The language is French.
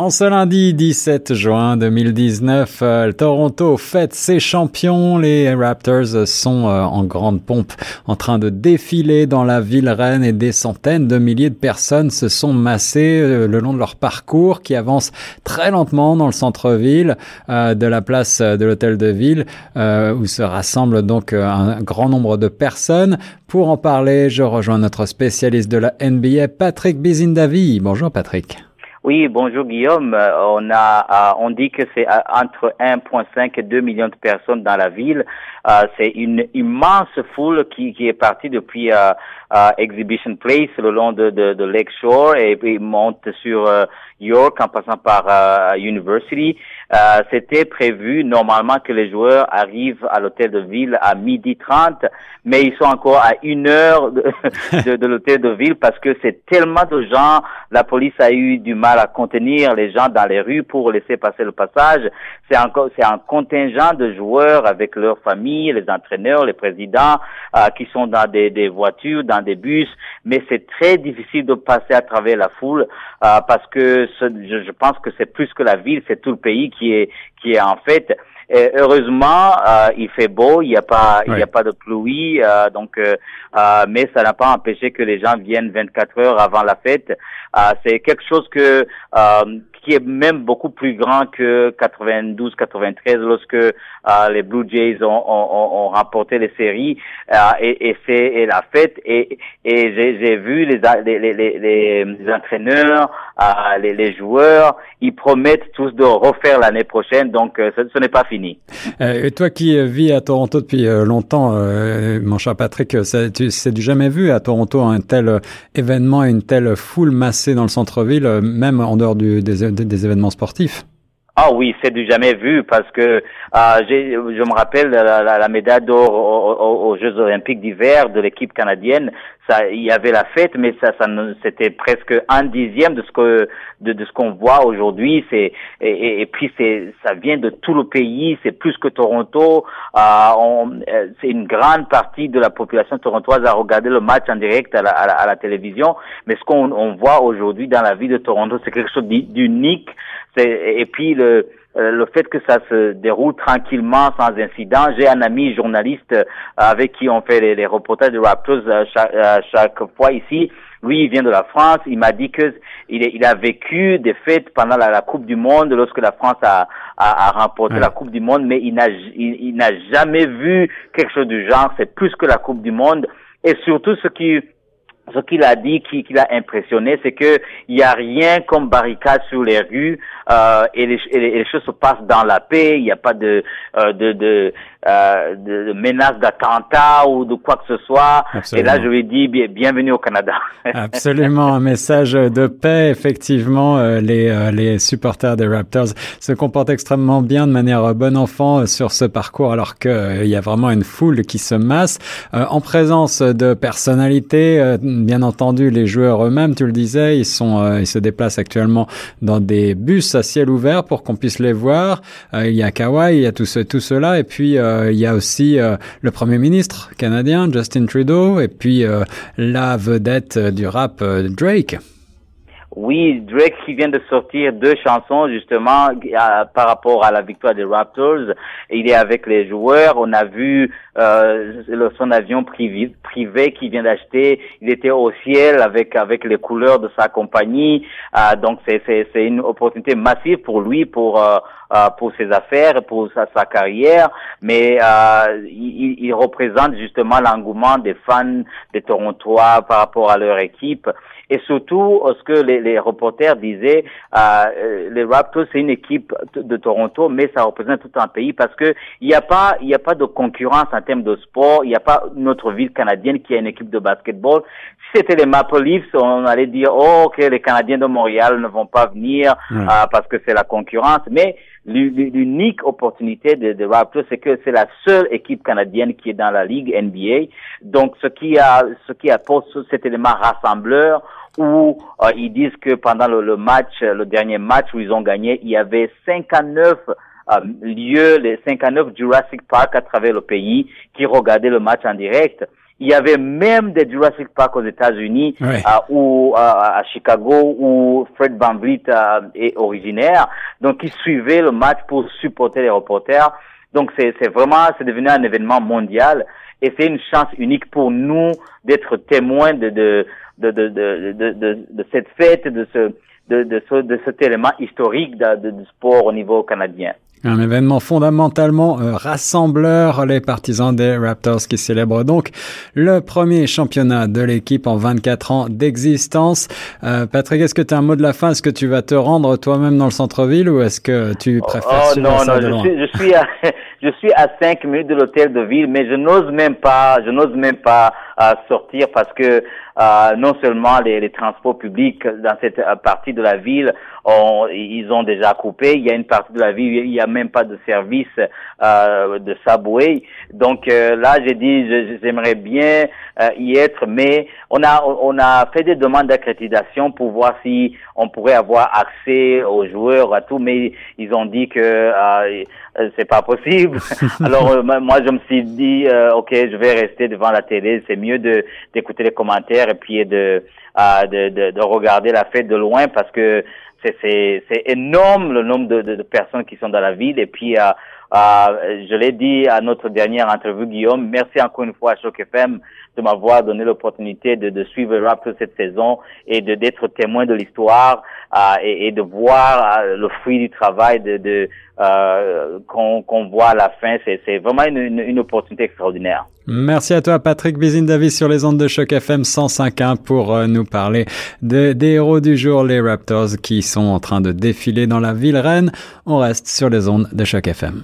En ce lundi 17 juin 2019, euh, Toronto fête ses champions. Les Raptors sont euh, en grande pompe en train de défiler dans la ville reine et des centaines de milliers de personnes se sont massées euh, le long de leur parcours qui avance très lentement dans le centre-ville de la place de l'hôtel de ville où se rassemble donc un grand nombre de personnes. Pour en parler, je rejoins notre spécialiste de la NBA, Patrick Bizindavi. Bonjour Patrick. Oui, bonjour Guillaume. Euh, on a, euh, on dit que c'est euh, entre 1,5 et 2 millions de personnes dans la ville. c'est une immense foule qui, est partie depuis Exhibition Place le long de, de, de Lake Shore et puis monte sur York en passant par University. Euh, c'était prévu normalement que les joueurs arrivent à l'hôtel de ville à midi 30, mais ils sont encore à une heure de, de, l'hôtel de ville parce que c'est tellement de gens. La police a eu du mal à contenir les gens dans les rues pour laisser passer le passage. C'est encore c'est un contingent de joueurs avec leurs familles, les entraîneurs, les présidents euh, qui sont dans des, des voitures, dans des bus, mais c'est très difficile de passer à travers la foule euh, parce que je, je pense que c'est plus que la ville, c'est tout le pays qui est qui est en fait et heureusement, euh, il fait beau, il n'y a pas, il y a pas de pluie, euh, donc, euh, mais ça n'a pas empêché que les gens viennent 24 heures avant la fête. c'est quelque chose que qui est même beaucoup plus grand que 92-93 lorsque euh, les Blue Jays ont, ont, remporté les séries euh, et, c'est la fête et, j'ai vu les, entraîneurs, euh, les, joueurs, ils promettent tous de refaire l'année prochaine, donc ce, n'est pas fini. et toi qui vis à Toronto depuis longtemps, mon cher Patrick, c'est du jamais vu à Toronto un tel événement une telle foule massée dans le centre-ville, même en dehors du, des des événements sportifs. Ah oui, c'est du jamais vu parce que euh, je me rappelle la, médaille d'or aux, Jeux olympiques d'hiver de l'équipe canadienne. Ça, il y avait la fête, mais ça, ça c'était presque un dixième de ce que de, ce qu'on voit aujourd'hui. Et, puis c'est ça vient de tout le pays. C'est plus que Toronto. Euh, c'est une grande partie de la population torontoise a regardé le match en direct à la, à télévision. Mais ce qu'on on voit aujourd'hui dans la vie de Toronto, c'est quelque chose d'unique et puis le, euh, le fait que ça se déroule tranquillement, sans incident. J'ai un ami journaliste euh, avec qui on fait les, reportages de Raptors euh, chaque, chaque, fois ici. Lui, il vient de la France. Il m'a dit que il, il, a vécu des fêtes pendant la, Coupe du Monde, lorsque la France a, a, remporté la Coupe du Monde, mais il n'a il, n'a jamais vu quelque chose du genre. C'est plus que la Coupe du Monde. Et surtout, ce qui ce qu'il a dit, qui, qui l'a impressionné, c'est que il y a rien comme barricade sur les rues euh, et, les, et, les, choses se passent dans la paix. Il n'y a pas de euh, de, de, euh, de menace d'attentat ou de quoi que ce soit. Et là, je lui dis bienvenue au Canada. Absolument, un message de paix. Effectivement, euh, les euh, les supporters des Raptors se comportent extrêmement bien de manière bon enfant sur ce parcours, alors qu'il y a vraiment une foule qui se masse en présence de personnalités bien entendu, les joueurs eux-mêmes, tu le disais, ils sont, euh, ils se déplacent actuellement dans des bus à ciel ouvert pour qu'on puisse les voir. Euh, il y a Kawhi, il y a tout, ce, tout cela, et puis euh, il y a aussi le premier ministre canadien, Justin Trudeau, et puis la vedette du rap, Drake. Oui, Drake qui vient de sortir deux chansons justement par rapport à la victoire des Raptors. Il est avec les joueurs. On a vu euh, son avion privé, privé qu'il vient d'acheter. Il était au ciel avec avec les couleurs de sa compagnie. Euh, donc c'est c'est c'est une opportunité massive pour lui pour euh, euh pour ses affaires, pour sa, sa carrière. Mais euh, il, il représente justement l'engouement des fans des Torontois par rapport à leur équipe. Et surtout, ce que les, les reporters disaient, euh, euh, les Raptors, c'est une équipe de Toronto, mais ça représente tout un pays parce que il n'y a pas, il n'y a pas de concurrence en termes de sport. Il n'y a pas notre ville canadienne qui a une équipe de basketball. Si c'était les Maple Leafs, on allait dire, oh, ok, les Canadiens de Montréal ne vont pas venir euh, parce que c'est la concurrence. Mais l'unique opportunité de, de Raptors, c'est que c'est la seule équipe canadienne qui est dans la ligue NBA. Donc, ce qui a, ce qui apporte cet élément rassembleur où euh, ils disent que pendant le, match, le dernier match où ils ont gagné, il y avait 59 euh, lieux, les 59 Jurassic Park à travers le pays qui regardaient le match en direct. Il y avait même des Jurassic Park aux États-Unis ou à Chicago où Fred Van Vliet est originaire. Donc, ils suivaient le match pour supporter les reporters. Donc, c'est vraiment, c'est devenu un événement mondial et c'est une chance unique pour nous d'être témoins de de de, de, de, de, de cette fête, de ce, de, de, ce, de cet élément historique du sport au niveau canadien. Un événement fondamentalement euh, rassembleur, les partisans des Raptors qui célèbrent donc le premier championnat de l'équipe en 24 ans d'existence. Euh, Patrick, est-ce que tu as un mot de la fin? Est-ce que tu vas te rendre toi-même dans le centre-ville ou est-ce que tu préfères oh, non, non, je Suis, je suis à, je suis à 5 minutes de l'hôtel de ville, mais je n'ose même pas, je n'ose même pas euh, sortir parce que euh, non seulement les, les, transports publics dans cette euh, partie de la ville, ont, ils ont déjà coupé. Il y a une partie de la ville, il n'y a même pas de service euh, de subway. Donc euh, là, j'ai dit, j'aimerais bien euh, y être, mais on a on a fait des demandes d'accréditation pour voir si on pourrait avoir accès aux joueurs à tout, mais ils ont dit que c'est pas possible. Alors moi, je me suis dit, ok, je vais rester devant la télé. C'est mieux de d'écouter les commentaires et puis de, de, de, de regarder la fête de loin parce que c'est énorme le nombre de, de, de, personnes qui sont dans la ville. Et puis, euh, euh, je l'ai dit à notre dernière interview, Guillaume, merci encore une fois à Choc FM de m'avoir donné l'opportunité de, de suivre le rap cette saison et de d'être témoin de l'histoire euh, et, et, de voir euh, le fruit du travail de, de euh, qu'on voit à la fin. C'est vraiment une, une, opportunité extraordinaire. Merci à toi, Patrick Bizine-Davis, sur les ondes de Choc FM 105.1 pour euh, nous parler de, des héros du jour, les Raptors, qui sont en train de défiler dans la ville reine. On reste sur les ondes de Choc FM.